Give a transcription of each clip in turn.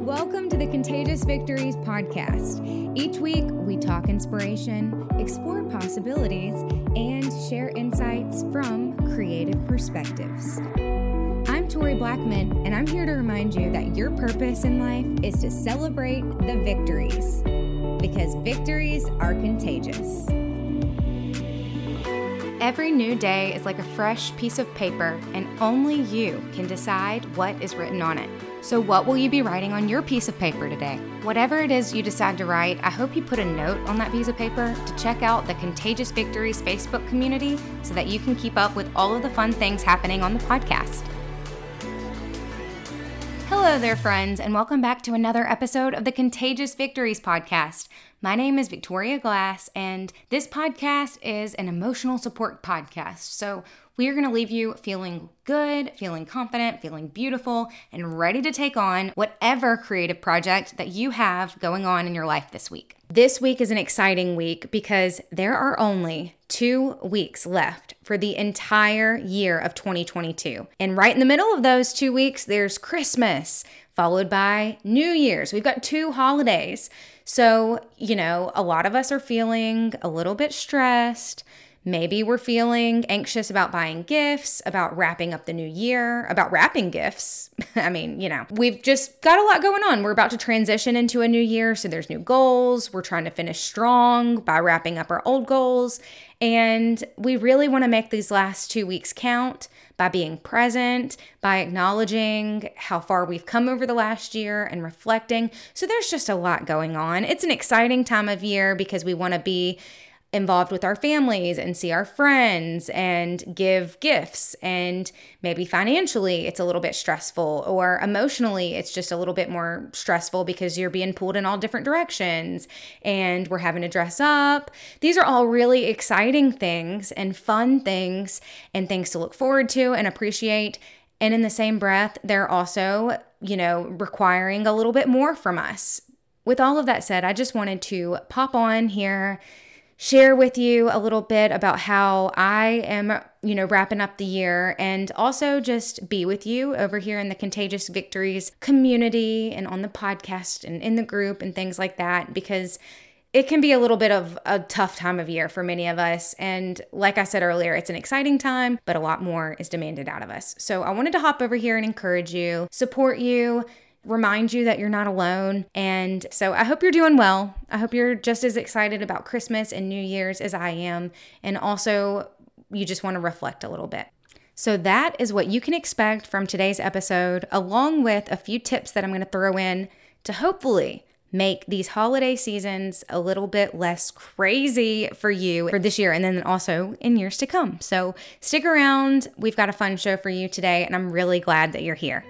Welcome to the Contagious Victories podcast. Each week, we talk inspiration, explore possibilities, and share insights from creative perspectives. I'm Tori Blackman, and I'm here to remind you that your purpose in life is to celebrate the victories because victories are contagious. Every new day is like a fresh piece of paper, and only you can decide what is written on it. So, what will you be writing on your piece of paper today? Whatever it is you decide to write, I hope you put a note on that piece of paper to check out the Contagious Victories Facebook community so that you can keep up with all of the fun things happening on the podcast. Hello there, friends, and welcome back to another episode of the Contagious Victories podcast. My name is Victoria Glass, and this podcast is an emotional support podcast. So, we are going to leave you feeling good, feeling confident, feeling beautiful, and ready to take on whatever creative project that you have going on in your life this week. This week is an exciting week because there are only two weeks left for the entire year of 2022. And right in the middle of those two weeks, there's Christmas, followed by New Year's. We've got two holidays. So, you know, a lot of us are feeling a little bit stressed Maybe we're feeling anxious about buying gifts, about wrapping up the new year, about wrapping gifts. I mean, you know, we've just got a lot going on. We're about to transition into a new year, so there's new goals. We're trying to finish strong by wrapping up our old goals. And we really want to make these last two weeks count by being present, by acknowledging how far we've come over the last year and reflecting. So there's just a lot going on. It's an exciting time of year because we want to be involved with our families and see our friends and give gifts. And maybe financially it's a little bit stressful or emotionally it's just a little bit more stressful because you're being pulled in all different directions and we're having to dress up. These are all really exciting things and fun things and things to look forward to and appreciate. And in the same breath they're also you know requiring a little bit more from us. With all of that said i just wanted to pop on here share with you a little bit about how I am, you know, wrapping up the year and also just be with you over here in the Contagious Victories community and on the podcast and in the group and things like that because it can be a little bit of a tough time of year for many of us. And like I said earlier, it's an exciting time, but a lot more is demanded out of us. So I wanted to hop over here and encourage you, support you remind you that you're not alone. And so I hope you're doing well. I hope you're just as excited about Christmas and New Year's as I am. And also, you just want to reflect a little bit. So, that is what you can expect from today's episode, along with a few tips that I'm going to throw in to hopefully make these holiday seasons a little bit less crazy for you for this year and then also in years to come. So, stick around. We've got a fun show for you today, and I'm really glad that you're here.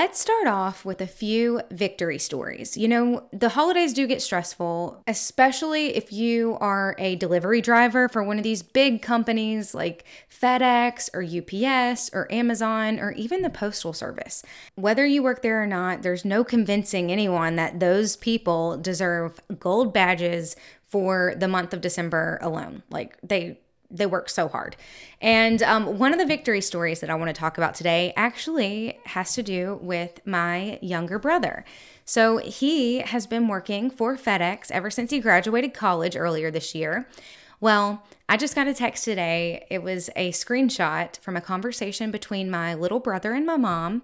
Let's start off with a few victory stories. You know, the holidays do get stressful, especially if you are a delivery driver for one of these big companies like FedEx or UPS or Amazon or even the Postal Service. Whether you work there or not, there's no convincing anyone that those people deserve gold badges for the month of December alone. Like, they they work so hard. And um, one of the victory stories that I want to talk about today actually has to do with my younger brother. So he has been working for FedEx ever since he graduated college earlier this year. Well, I just got a text today. It was a screenshot from a conversation between my little brother and my mom.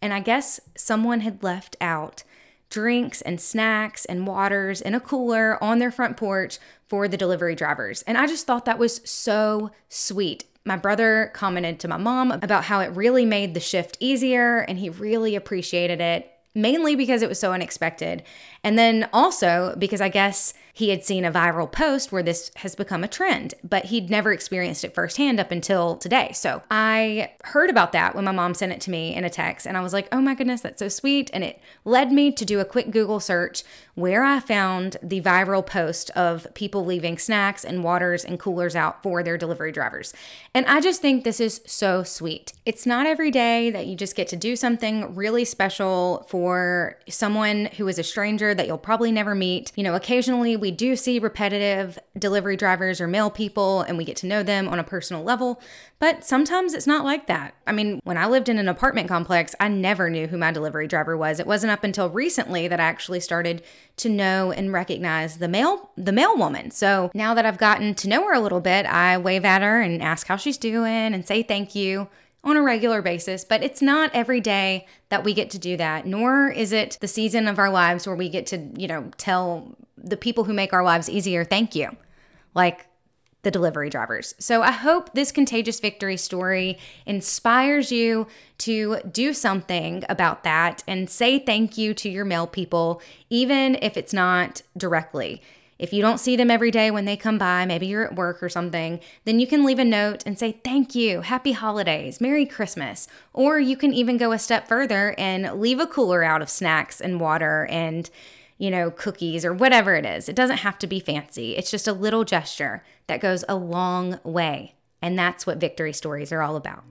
And I guess someone had left out drinks and snacks and waters in a cooler on their front porch for the delivery drivers. And I just thought that was so sweet. My brother commented to my mom about how it really made the shift easier and he really appreciated it, mainly because it was so unexpected. And then also because I guess he had seen a viral post where this has become a trend, but he'd never experienced it firsthand up until today. So I heard about that when my mom sent it to me in a text, and I was like, oh my goodness, that's so sweet. And it led me to do a quick Google search where I found the viral post of people leaving snacks and waters and coolers out for their delivery drivers. And I just think this is so sweet. It's not every day that you just get to do something really special for someone who is a stranger that you'll probably never meet. You know, occasionally we do see repetitive delivery drivers or mail people and we get to know them on a personal level, but sometimes it's not like that. I mean, when I lived in an apartment complex, I never knew who my delivery driver was. It wasn't up until recently that I actually started to know and recognize the mail the mail woman. So now that I've gotten to know her a little bit, I wave at her and ask how she's doing and say thank you on a regular basis, but it's not every day that we get to do that, nor is it the season of our lives where we get to, you know, tell the people who make our lives easier thank you, like the delivery drivers. So I hope this contagious victory story inspires you to do something about that and say thank you to your mail people, even if it's not directly. If you don't see them every day when they come by, maybe you're at work or something, then you can leave a note and say, Thank you, Happy Holidays, Merry Christmas. Or you can even go a step further and leave a cooler out of snacks and water and, you know, cookies or whatever it is. It doesn't have to be fancy, it's just a little gesture that goes a long way. And that's what victory stories are all about.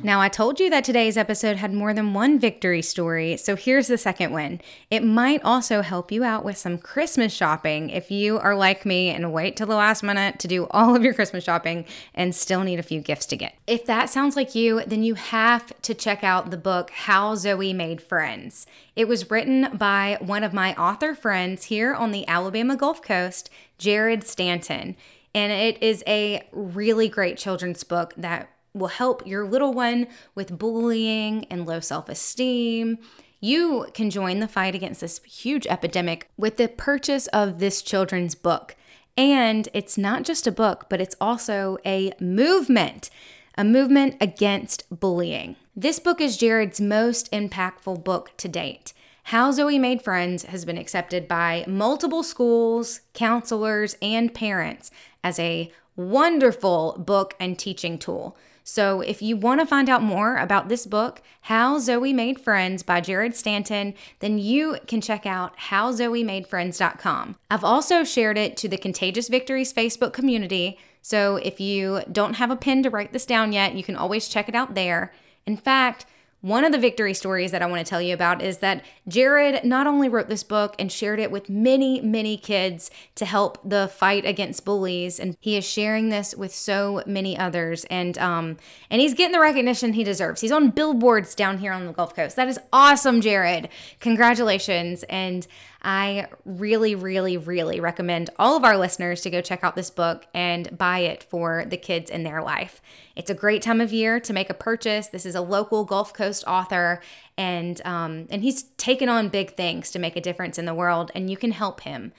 Now, I told you that today's episode had more than one victory story, so here's the second one. It might also help you out with some Christmas shopping if you are like me and wait till the last minute to do all of your Christmas shopping and still need a few gifts to get. If that sounds like you, then you have to check out the book How Zoe Made Friends. It was written by one of my author friends here on the Alabama Gulf Coast, Jared Stanton. And it is a really great children's book that will help your little one with bullying and low self esteem. You can join the fight against this huge epidemic with the purchase of this children's book. And it's not just a book, but it's also a movement, a movement against bullying. This book is Jared's most impactful book to date. How Zoe Made Friends has been accepted by multiple schools, counselors, and parents as a wonderful book and teaching tool. So, if you want to find out more about this book, How Zoe Made Friends by Jared Stanton, then you can check out howzoemadefriends.com. I've also shared it to the Contagious Victories Facebook community. So, if you don't have a pen to write this down yet, you can always check it out there. In fact, one of the victory stories that I want to tell you about is that Jared not only wrote this book and shared it with many, many kids to help the fight against bullies, and he is sharing this with so many others, and um, and he's getting the recognition he deserves. He's on billboards down here on the Gulf Coast. That is awesome, Jared. Congratulations! And I really, really, really recommend all of our listeners to go check out this book and buy it for the kids in their life. It's a great time of year to make a purchase. This is a local Gulf Coast author, and um, and he's taken on big things to make a difference in the world. And you can help him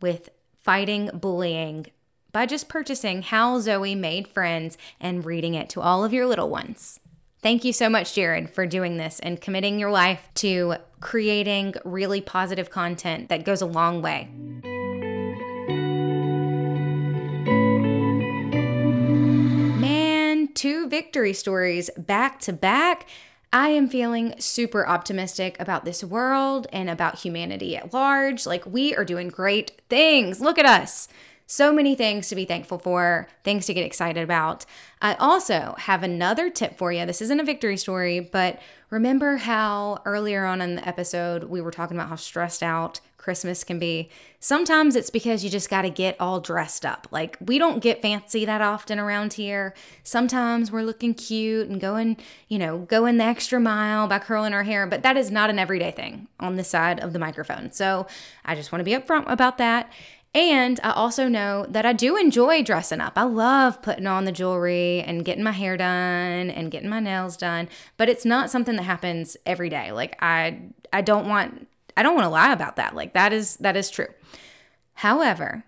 with fighting bullying by just purchasing How Zoe Made Friends and reading it to all of your little ones. Thank you so much, Jared, for doing this and committing your life to creating really positive content that goes a long way. Man, two victory stories back to back. I am feeling super optimistic about this world and about humanity at large. Like, we are doing great things. Look at us. So many things to be thankful for, things to get excited about. I also have another tip for you. This isn't a victory story, but remember how earlier on in the episode we were talking about how stressed out Christmas can be? Sometimes it's because you just got to get all dressed up. Like, we don't get fancy that often around here. Sometimes we're looking cute and going, you know, going the extra mile by curling our hair, but that is not an everyday thing on this side of the microphone. So I just want to be upfront about that. And I also know that I do enjoy dressing up. I love putting on the jewelry and getting my hair done and getting my nails done, but it's not something that happens every day. Like I I don't want I don't want to lie about that. Like that is that is true. However,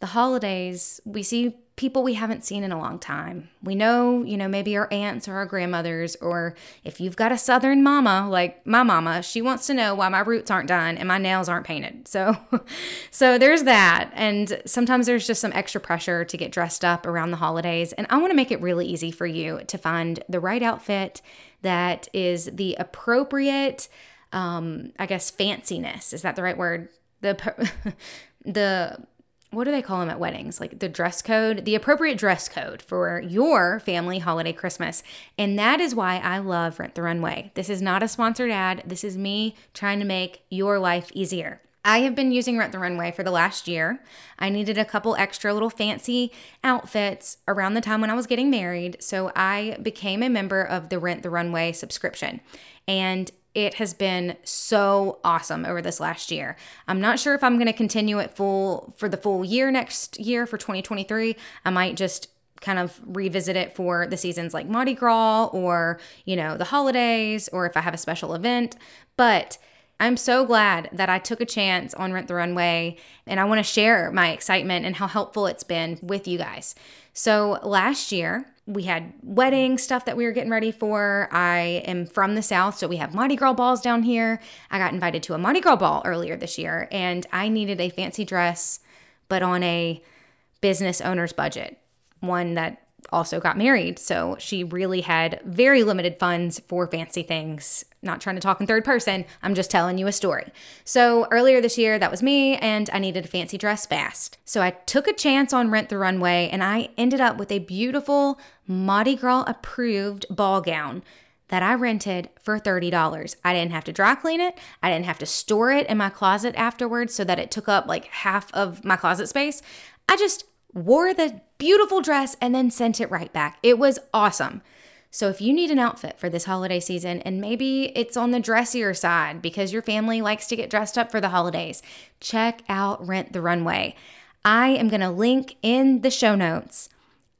the holidays, we see people we haven't seen in a long time. We know, you know, maybe our aunts or our grandmothers, or if you've got a southern mama like my mama, she wants to know why my roots aren't done and my nails aren't painted. So, so there's that. And sometimes there's just some extra pressure to get dressed up around the holidays. And I want to make it really easy for you to find the right outfit that is the appropriate, um, I guess, fanciness. Is that the right word? The, the, what do they call them at weddings? Like the dress code, the appropriate dress code for your family holiday Christmas. And that is why I love Rent the Runway. This is not a sponsored ad. This is me trying to make your life easier. I have been using Rent the Runway for the last year. I needed a couple extra little fancy outfits around the time when I was getting married, so I became a member of the Rent the Runway subscription. And it has been so awesome over this last year. I'm not sure if I'm going to continue it full for the full year next year for 2023. I might just kind of revisit it for the seasons like Mardi Gras or, you know, the holidays or if I have a special event. But I'm so glad that I took a chance on Rent the Runway and I want to share my excitement and how helpful it's been with you guys. So, last year, we had wedding stuff that we were getting ready for. I am from the South, so we have Mardi Gras balls down here. I got invited to a Mardi Gras ball earlier this year, and I needed a fancy dress, but on a business owner's budget, one that also got married. So she really had very limited funds for fancy things. Not trying to talk in third person, I'm just telling you a story. So earlier this year, that was me, and I needed a fancy dress fast. So I took a chance on Rent the Runway, and I ended up with a beautiful Mardi Gras approved ball gown that I rented for $30. I didn't have to dry clean it. I didn't have to store it in my closet afterwards so that it took up like half of my closet space. I just wore the beautiful dress and then sent it right back. It was awesome. So, if you need an outfit for this holiday season and maybe it's on the dressier side because your family likes to get dressed up for the holidays, check out Rent the Runway. I am going to link in the show notes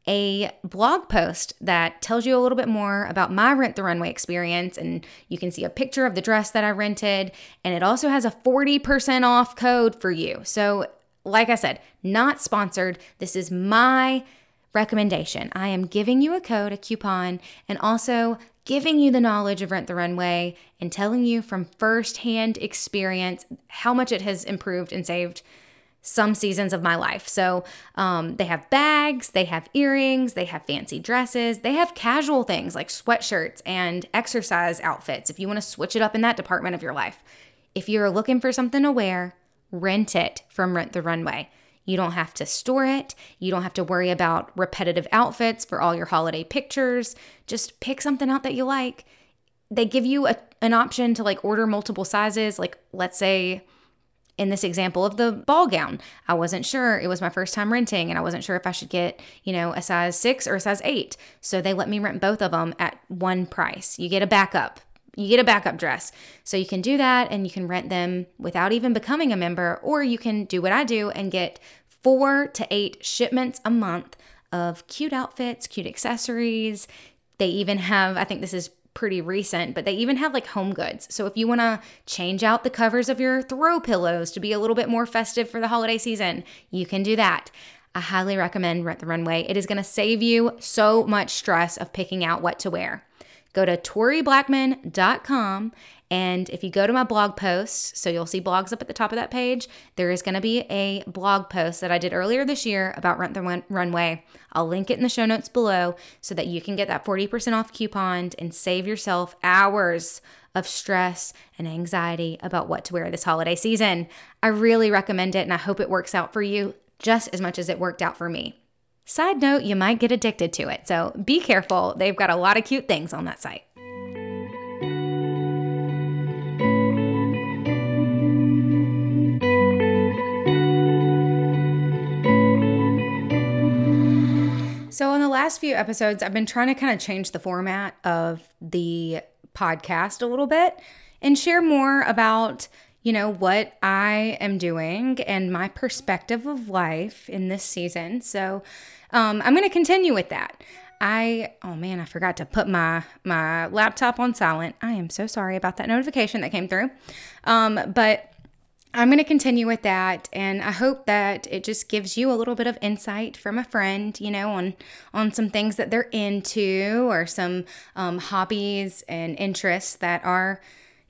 a blog post that tells you a little bit more about my Rent the Runway experience. And you can see a picture of the dress that I rented. And it also has a 40% off code for you. So like I said, not sponsored. This is my recommendation. I am giving you a code, a coupon, and also giving you the knowledge of Rent the Runway and telling you from firsthand experience how much it has improved and saved some seasons of my life. So um, they have bags, they have earrings, they have fancy dresses, they have casual things like sweatshirts and exercise outfits if you want to switch it up in that department of your life. If you're looking for something to wear, rent it from Rent the Runway. You don't have to store it. You don't have to worry about repetitive outfits for all your holiday pictures. Just pick something out that you like. They give you a, an option to like order multiple sizes. Like, let's say in this example of the ball gown, I wasn't sure. It was my first time renting and I wasn't sure if I should get, you know, a size six or a size eight. So they let me rent both of them at one price. You get a backup you get a backup dress. So you can do that and you can rent them without even becoming a member, or you can do what I do and get four to eight shipments a month of cute outfits, cute accessories. They even have, I think this is pretty recent, but they even have like home goods. So if you want to change out the covers of your throw pillows to be a little bit more festive for the holiday season, you can do that. I highly recommend Rent the Runway. It is going to save you so much stress of picking out what to wear go to toriblackman.com and if you go to my blog posts, so you'll see blogs up at the top of that page, there is going to be a blog post that I did earlier this year about Rent the Runway. I'll link it in the show notes below so that you can get that 40% off coupon and save yourself hours of stress and anxiety about what to wear this holiday season. I really recommend it and I hope it works out for you just as much as it worked out for me. Side note, you might get addicted to it, so be careful. They've got a lot of cute things on that site. So, in the last few episodes, I've been trying to kind of change the format of the podcast a little bit and share more about you know, what I am doing and my perspective of life in this season. So um, I'm going to continue with that. I oh man, I forgot to put my my laptop on silent. I am so sorry about that notification that came through. Um, but I'm going to continue with that and I hope that it just gives you a little bit of insight from a friend, you know, on on some things that they're into or some um, hobbies and interests that are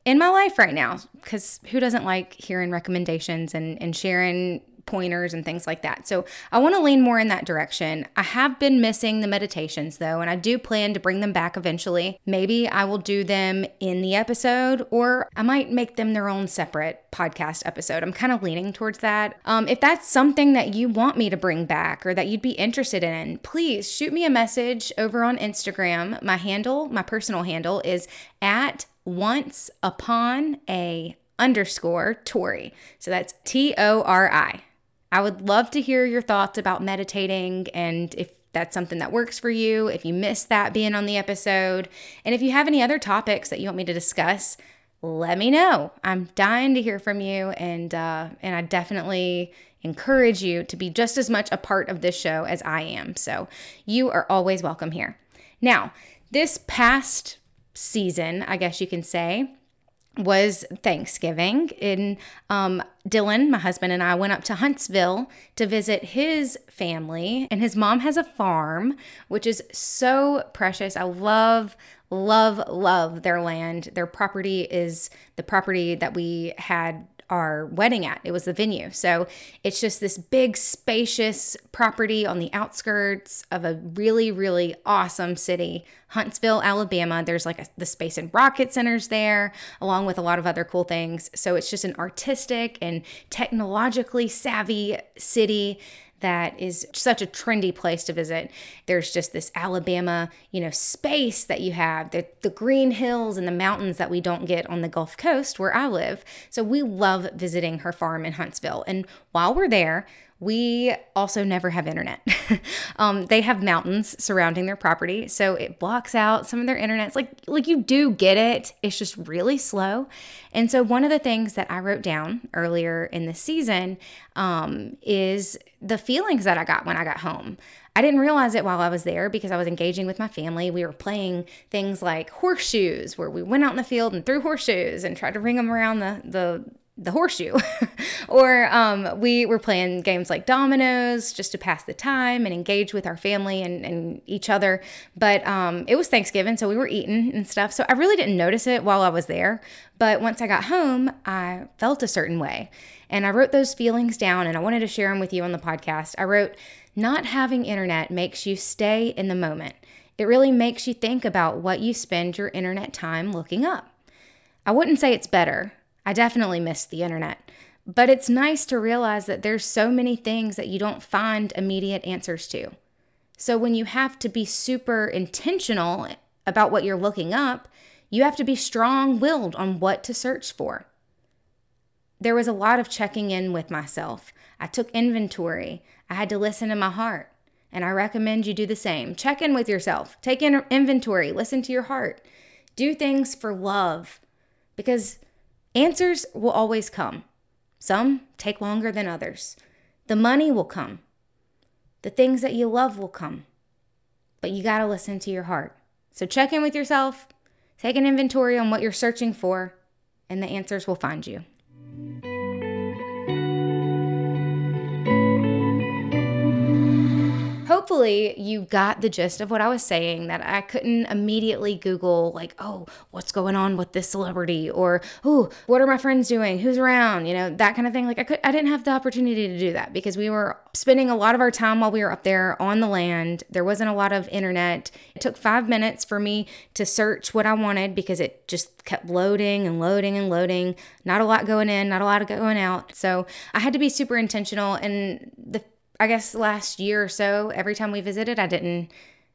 in my life right now because who doesn't like hearing recommendations and, and sharing pointers and things like that. So I want to lean more in that direction. I have been missing the meditations though, and I do plan to bring them back eventually. Maybe I will do them in the episode, or I might make them their own separate podcast episode. I'm kind of leaning towards that. Um, if that's something that you want me to bring back or that you'd be interested in, please shoot me a message over on Instagram. My handle, my personal handle is at once upon a underscore Tori. So that's T O R I. I would love to hear your thoughts about meditating and if that's something that works for you, if you missed that being on the episode, and if you have any other topics that you want me to discuss, let me know. I'm dying to hear from you, and uh, and I definitely encourage you to be just as much a part of this show as I am. So you are always welcome here. Now, this past season, I guess you can say, was Thanksgiving. In um, Dylan, my husband, and I went up to Huntsville to visit his family, and his mom has a farm, which is so precious. I love, love, love their land. Their property is the property that we had our wedding at. It was the venue. So it's just this big, spacious property on the outskirts of a really, really awesome city, Huntsville, Alabama. There's like a, the Space and Rocket Centers there, along with a lot of other cool things. So it's just an artistic and technologically savvy city that is such a trendy place to visit. There's just this Alabama, you know, space that you have, the, the green hills and the mountains that we don't get on the Gulf Coast where I live. So we love visiting her farm in Huntsville. And while we're there, we also never have internet. um, they have mountains surrounding their property, so it blocks out some of their internets. Like, like you do get it. It's just really slow. And so one of the things that I wrote down earlier in the season um, is the feelings that I got when I got home. I didn't realize it while I was there because I was engaging with my family. We were playing things like horseshoes, where we went out in the field and threw horseshoes and tried to ring them around the the the horseshoe. or um, we were playing games like dominoes just to pass the time and engage with our family and, and each other. But um, it was Thanksgiving, so we were eating and stuff. So I really didn't notice it while I was there. But once I got home, I felt a certain way. And I wrote those feelings down and I wanted to share them with you on the podcast. I wrote, Not having internet makes you stay in the moment. It really makes you think about what you spend your internet time looking up. I wouldn't say it's better. I definitely miss the internet. But it's nice to realize that there's so many things that you don't find immediate answers to. So when you have to be super intentional about what you're looking up, you have to be strong willed on what to search for. There was a lot of checking in with myself. I took inventory. I had to listen to my heart. And I recommend you do the same. Check in with yourself. Take in inventory. Listen to your heart. Do things for love because answers will always come. Some take longer than others. The money will come. The things that you love will come. But you got to listen to your heart. So check in with yourself, take an inventory on what you're searching for, and the answers will find you. Hopefully you got the gist of what I was saying that I couldn't immediately Google, like, oh, what's going on with this celebrity? Or, oh, what are my friends doing? Who's around? You know, that kind of thing. Like, I, could, I didn't have the opportunity to do that because we were spending a lot of our time while we were up there on the land. There wasn't a lot of internet. It took five minutes for me to search what I wanted because it just kept loading and loading and loading. Not a lot going in, not a lot going out. So I had to be super intentional. And the I guess last year or so, every time we visited, I didn't,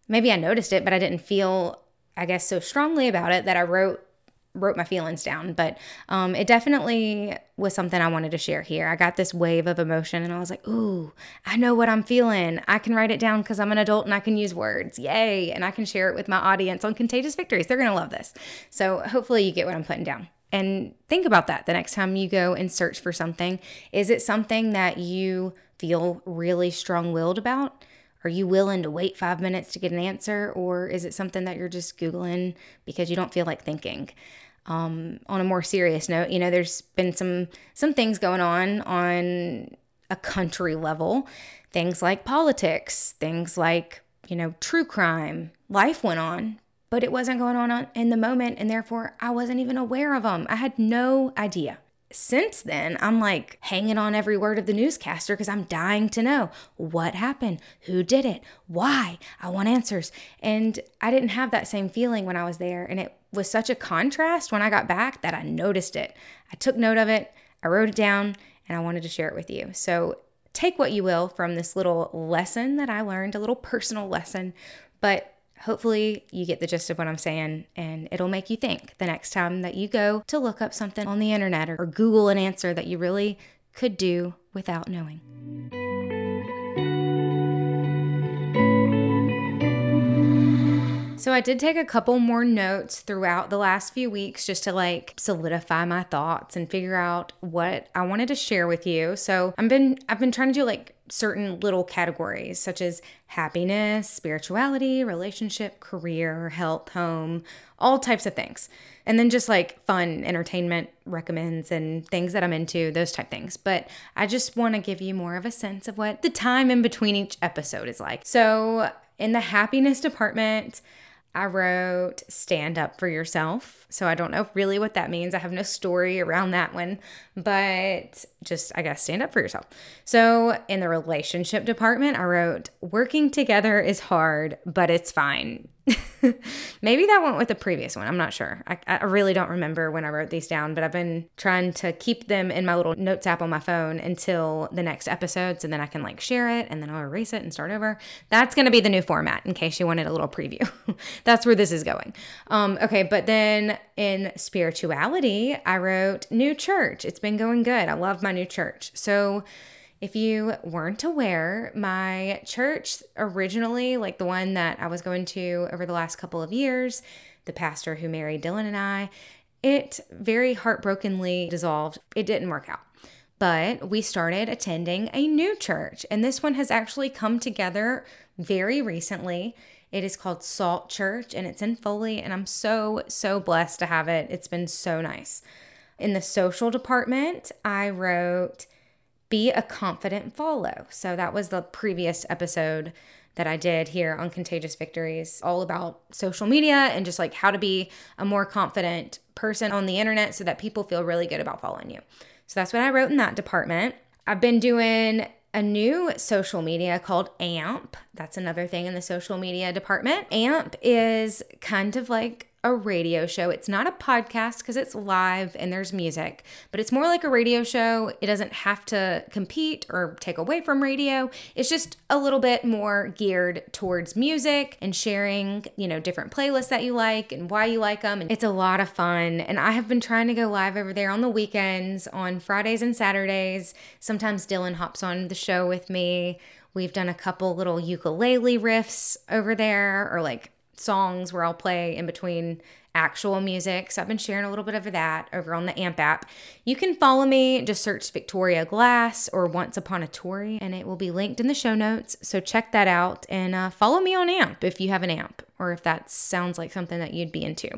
maybe I noticed it, but I didn't feel, I guess, so strongly about it that I wrote wrote my feelings down. But um, it definitely was something i wanted to share here. I got this wave of emotion and i was like ooh i know what i'm feeling. I can write it down because i'm an adult and i can use words. Yay. And i can share it with my audience on contagious victories. They're to love this. So hopefully you get what i'm putting down. And think about that the next time you go and search for something. Is it something that you feel really strong willed about? Are you willing to wait five minutes to get an answer? Or is it something that you're just Googling because you don't feel like thinking? Um, on a more serious note, you know, there's been some some things going on on a country level, things like politics, things like you know true crime. Life went on, but it wasn't going on in the moment, and therefore I wasn't even aware of them. I had no idea. Since then, I'm like hanging on every word of the newscaster because I'm dying to know what happened, who did it, why. I want answers. And I didn't have that same feeling when I was there. And it was such a contrast when I got back that I noticed it. I took note of it, I wrote it down, and I wanted to share it with you. So take what you will from this little lesson that I learned, a little personal lesson, but hopefully you get the gist of what I'm saying and it'll make you think the next time that you go to look up something on the internet or, or Google an answer that you really could do without knowing. So I did take a couple more notes throughout the last few weeks just to like solidify my thoughts and figure out what I wanted to share with you. So I've been I've been trying to do like certain little categories such as happiness, spirituality, relationship, career, health, home, all types of things. And then just like fun, entertainment recommends and things that I'm into, those type things. But I just want to give you more of a sense of what the time in between each episode is like. So in the happiness department, I wrote stand up for yourself. So I don't know really what that means. I have no story around that one, but just, I guess, stand up for yourself. So in the relationship department, I wrote working together is hard, but it's fine. Maybe that went with the previous one. I'm not sure. I, I, really don't remember when I wrote these down, but I've been trying to keep them in my little notes app on my phone until the next episode. So then I can like share it and then I'll erase it and start over. That's going to be the new format in case you wanted a little preview. That's where this is going. Um, okay, but then in spirituality, I wrote new church. It's been going good. I love my new church. So, if you weren't aware, my church originally, like the one that I was going to over the last couple of years, the pastor who married Dylan and I, it very heartbrokenly dissolved. It didn't work out. But we started attending a new church, and this one has actually come together very recently. It is called Salt Church and it's in Foley, and I'm so, so blessed to have it. It's been so nice. In the social department, I wrote be a confident follow. So that was the previous episode that I did here on Contagious Victories, all about social media and just like how to be a more confident person on the internet so that people feel really good about following you. So that's what I wrote in that department. I've been doing a new social media called AMP. That's another thing in the social media department. AMP is kind of like a radio show. It's not a podcast because it's live and there's music, but it's more like a radio show. It doesn't have to compete or take away from radio. It's just a little bit more geared towards music and sharing, you know, different playlists that you like and why you like them. And it's a lot of fun. And I have been trying to go live over there on the weekends, on Fridays and Saturdays. Sometimes Dylan hops on the show with me. We've done a couple little ukulele riffs over there or like songs where I'll play in between actual music. So I've been sharing a little bit of that over on the AMP app. You can follow me, just search Victoria Glass or Once Upon a Tori, and it will be linked in the show notes. So check that out and uh, follow me on AMP if you have an AMP or if that sounds like something that you'd be into.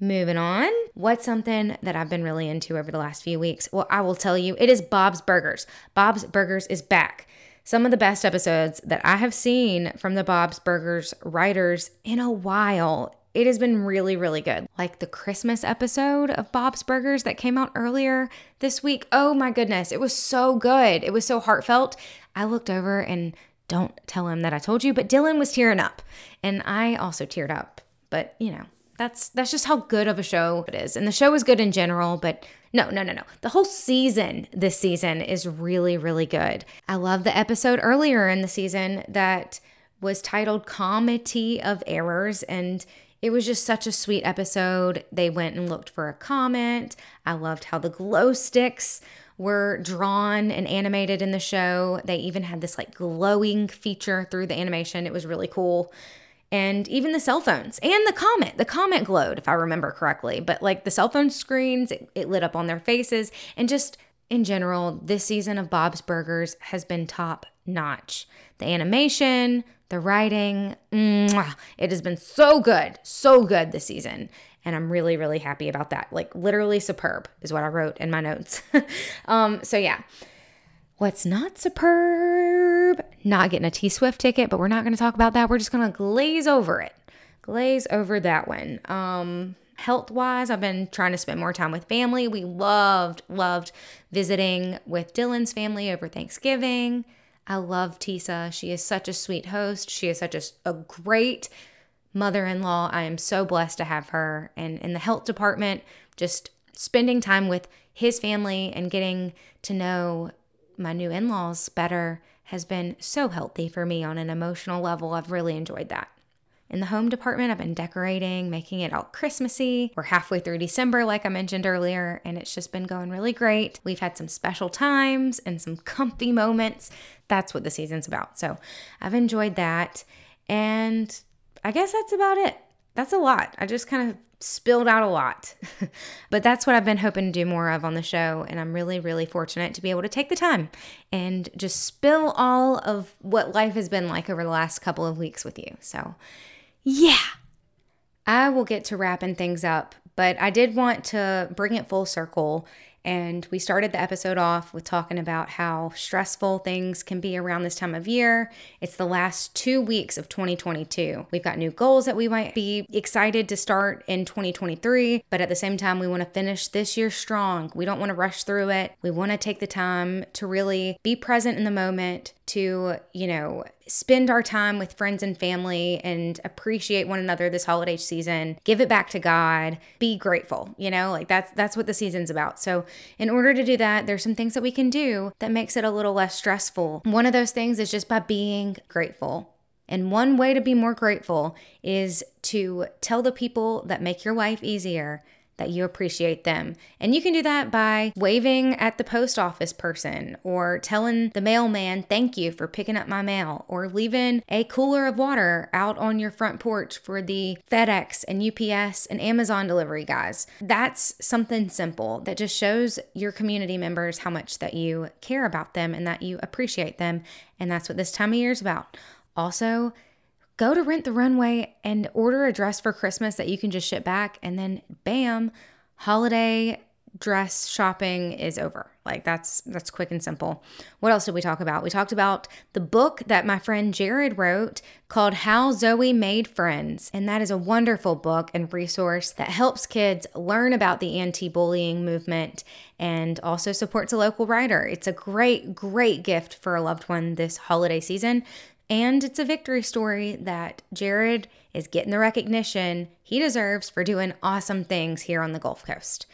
Moving on, what's something that I've been really into over the last few weeks? Well, I will tell you, it is Bob's Burgers. Bob's Burgers is back some of the best episodes that I have seen from the Bob's Burgers writers in a while. It has been really, really good. Like the Christmas episode of Bob's Burgers that came out earlier this week. Oh my goodness, it was so good. It was so heartfelt. I looked over and don't tell him that I told you, but Dylan was tearing up. And I also teared up. But, you know, that's that's just how good of a show it is. And the show is good in general, but no, no, no, no. The whole season this season is really, really good. I love the episode earlier in the season that was titled Comedy of Errors and it was just such a sweet episode. They went and looked for a comment. I loved how the glow sticks were drawn and animated in the show. They even had this like glowing feature through the animation. It was really cool and even the cell phones and the comet. The comet glowed, if I remember correctly. But like the cell phone screens, it, it lit up on their faces. And just in general, this season of Bob's Burgers has been top notch. The animation, the writing, mwah, it has been so good, so good this season. And I'm really, really happy about that. Like literally superb is what I wrote in my notes. um, so yeah. What's not superb? Not getting a T Swift ticket, but we're not going to talk about that. We're just going to glaze over it. Glaze over that one. Um, health wise, I've been trying to spend more time with family. We loved, loved visiting with Dylan's family over Thanksgiving. I love Tisa. She is such a sweet host. She is such a, a great mother in law. I am so blessed to have her. And in the health department, just spending time with his family and getting to know my new in laws better has been so healthy for me on an emotional level. I've really enjoyed that. In the home department, I've been decorating, making it all Christmassy. We're halfway through December, like I mentioned earlier, and it's just been going really great. We've had some special times and some comfy moments. That's what the season's about. So I've enjoyed that. And I guess that's about it. That's a lot. I just kind of spilled out a lot. but that's what I've been hoping to do more of on the show. And I'm really, really fortunate to be able to take the time and just spill all of what life has been like over the last couple of weeks with you. So, yeah, I will get to wrapping things up. But I did want to bring it full circle and we started the episode off with talking about how stressful things can be around this time of year. It's the last two weeks of 2022. We've got new goals that we might be excited to start in 2023, but at the same time, we want to finish this year strong. We don't want to rush through it. We want to take the time to really be present in the moment, to, you know, spend our time with friends and family and appreciate one another this holiday season. Give it back to God. Be grateful, you know? Like that's that's what the season's about. So, in order to do that, there's some things that we can do that makes it a little less stressful. One of those things is just by being grateful. And one way to be more grateful is to tell the people that make your life easier that you appreciate them. And you can do that by waving at the post office person or telling the mailman thank you for picking up my mail or leaving a cooler of water out on your front porch for the FedEx and UPS and Amazon delivery guys. That's something simple that just shows your community members how much that you care about them and that you appreciate them. And that's what this time of year is about. Also, go to Rent the Runway and order a dress for Christmas that you can just ship back, and then bam, holiday dress shopping is over. Like that's that's quick and simple. What else did we talk about? We talked about the book that my friend Jared wrote called How Zoe Made Friends, and that is a wonderful book and resource that helps kids learn about the anti-bullying movement and also supports a local writer. It's a great great gift for a loved one this holiday season. And it's a victory story that Jared is getting the recognition he deserves for doing awesome things here on the Gulf Coast.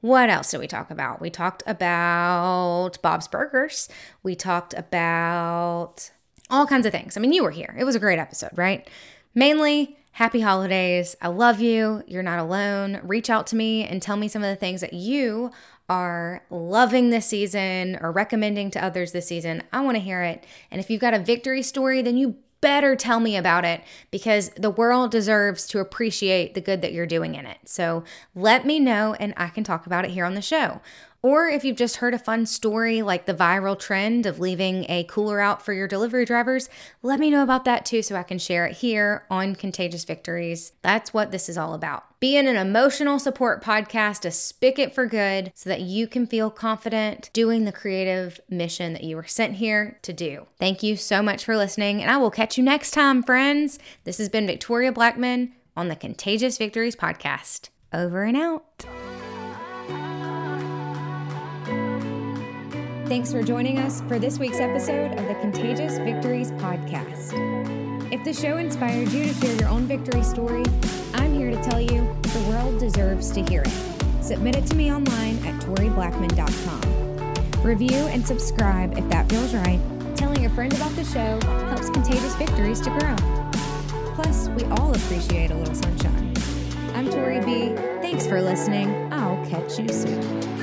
What else did we talk about? We talked about Bob's Burgers. We talked about all kinds of things. I mean, you were here. It was a great episode, right? Mainly, happy holidays. I love you. You're not alone. Reach out to me and tell me some of the things that you are loving this season or recommending to others this season, I want to hear it. And if you've got a victory story, then you better tell me about it because the world deserves to appreciate the good that you're doing in it. So let me know and I can talk about it here on the show. Or if you've just heard a fun story like the viral trend of leaving a cooler out for your delivery drivers, let me know about that too so I can share it here on Contagious Victories. That's what this is all about. Being an emotional support podcast, a spigot for good, so that you can feel confident doing the creative mission that you were sent here to do. Thank you so much for listening, and I will catch you next time, friends. This has been Victoria Blackman on the Contagious Victories podcast. Over and out. Thanks for joining us for this week's episode of the Contagious Victories podcast. If the show inspired you to share your own victory story, I'm here to tell you the world deserves to hear it. Submit it to me online at toriblackman.com. Review and subscribe if that feels right. Telling a friend about the show helps Contagious Victories to grow. Plus, we all appreciate a little sunshine. I'm Tori B. Thanks for listening. I'll catch you soon.